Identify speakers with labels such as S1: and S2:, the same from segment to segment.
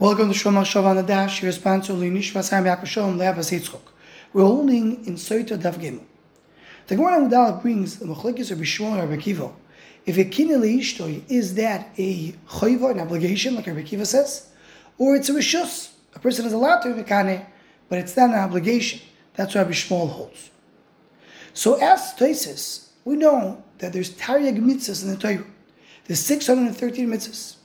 S1: Welcome to Shomach Shav on the Dash. Your sponsor, Linishvas Ham Yaakov Shalom Leavas Yitzchok. We're holding in Soita Dav Gimel. The Gemara Mudal brings the Machlekes of Rishon or Kiva. If a kinele ishtoi, is that a choiva, an obligation, like Rabbi Kiva says, or it's a rishus? A person is allowed to be mekane, but it's not an obligation. That's what Rabbi Shmuel holds. So as Toises, we know that there's Taryag mitzvahs in the Torah. There's 613 mitzvahs.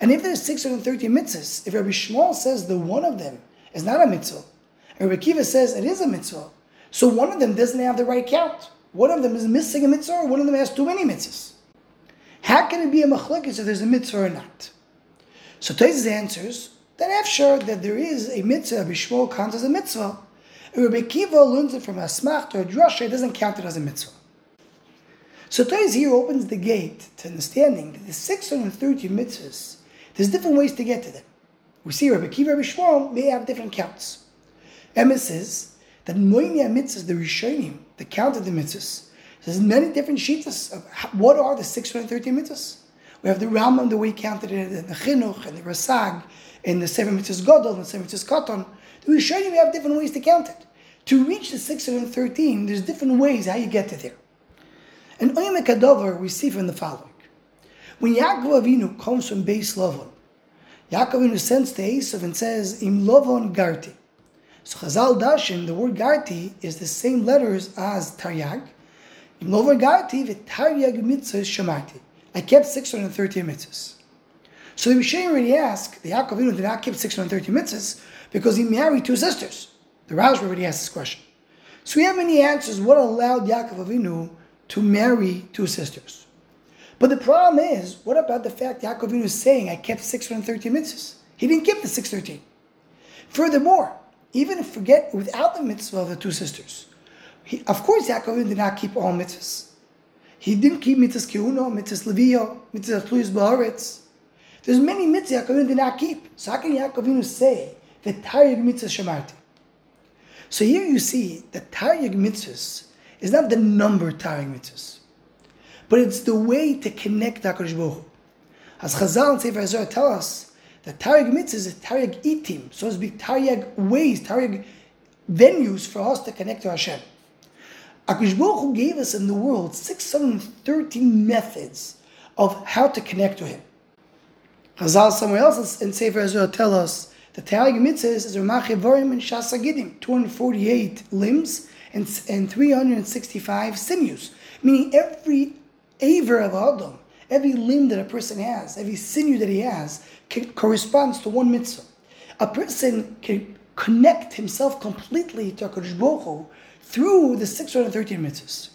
S1: And if there's 613 mitzvahs, if Rabbi Shmuel says the one of them is not a mitzvah, and Rabbi Kiva says it is a mitzvah, so one of them doesn't have the right count. One of them is missing a mitzvah, or one of them has too many mitzvahs. How can it be a machlekes if there's a mitzvah or not? So Taisus answers that after that there is a mitzvah, Rabbi Shmuel counts as a mitzvah, and Rabbi Kiva learns it from a smacht or a drasha, it doesn't count it as a mitzvah. So Taisus here opens the gate to understanding that the 630 mitzvahs there's different ways to get to them. We see Rabbi Kiva Rabbi Shmuel may have different counts. Emma says that Moinia mitzvahs, the Rishonim, the count of the mitzvahs, there's many different sheets of what are the 613 mitzvahs. We have the Rambam, the way he counted it, and the Chinuch, and the Rasag, and the Sefer mitzvahs Godol, and the Sefer mitzvahs Katan. The Rishonim have different ways to count it. To reach the 613, there's different ways how you get to there. And Oyam Kadover we see from the following. When Yaakov Avinu comes from Beis Lovon, Yaakov Avinu sends to Esav and says, Im Lovon Garti. So Chazal Dashim, the word Garti is the same letters as Taryag. Im Lovon Garti, the Taryag mitzvah Shamati. I kept 630 mitzvahs. So the Rishonim already ask, the Yaakov Avinu did not keep 630 mitzvahs because he married two sisters. The Rashba already asked this question. So we have many answers what allowed Yaakov Avinu to marry two sisters. But the problem is, what about the fact Yaakov is saying, I kept 613 mitzvahs? He didn't keep the 613. Furthermore, even if forget without the mitzvah of the two sisters, he, of course Yaakov did not keep all mitzvahs. He didn't keep mitzvahs kiuno, mitzvahs levio, mitzvahs tluyus ba'aretz. There's many mitzvahs Yaakov did not keep. So how can Yaakov say that taryag mitzvahs shamarti? So here you see that taryag mitzvahs is not the number taryag mitzvahs but it's the way to connect HaKadosh Baruch Hu. As Chazal and Sefer HaZohar tell us that Taryag mitzvah is Taryag itim, so to speak, Taryag ways, Taryag venues for us to connect to Hashem. HaKadosh Baruch Hu gave us in the world 613 methods of how to connect to Him. Chazal somewhere else in Sefer HaZohar tell us the Taryag mitzvah is Ramach Evarim and Shasagidim, 248 limbs and, and 365 sinews, meaning every aver of Adam, every limb that a person has, every sinew that he has, can, corresponds to one mitzvah. A person can connect himself completely to HaKadosh Baruch Hu through the 613 mitzvahs.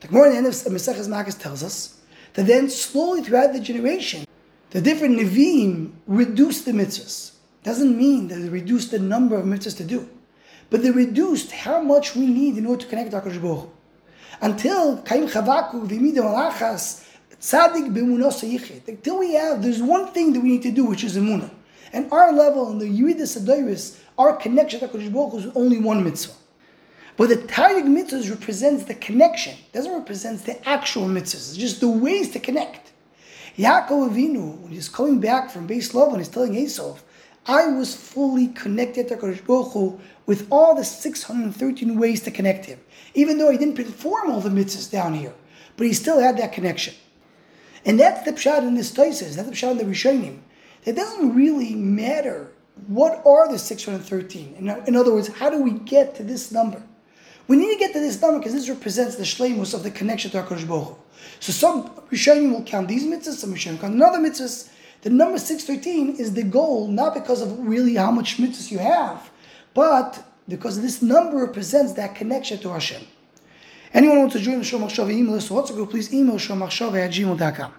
S1: The Gemara in the end of Maseches Makkos tells us that then slowly throughout the generation, the different Nevi'im reduced the mitzvahs. Doesn't mean that they reduced the number of mitzvahs to do, but they reduced how much we need in order to connect to HaKadosh Baruch Hu until Kaim Chavakuk Vimidim Alachas Tzadik Yichid. Until we have, there's one thing that we need to do, which is Emunah. And our level in the Yeridas Adoris, our connection to HaKadosh Baruch is only one mitzvah. But the Taryag mitzvahs represents the connection. It doesn't represent the actual mitzvahs. It's just the ways to connect. Yaakov Avinu, when he's coming back from Beis Lovon, and he's telling Esav, I was fully connected to Kodesh Baruch Hu with all the 613 ways to connect him. Even though he didn't perform all the mitzvahs down here, but he still had that connection. And that's the pshat in this Taisis, that's the pshat in the Rishonim. It doesn't really matter what are the 613. In, other words, how do we get to this number? We need to get to this number because this represents the shleimus of the connection to HaKadosh Baruch Hu. So some Rishonim will count these mitzvahs, some Rishonim count another mitzvahs, the number 613 is the goal, not because of really how much mitzvahs you have, but because this number represents that connection to Hashem. Anyone wants to join the Shomachshava email list, what's a group, please email shomachshava at gmail.com.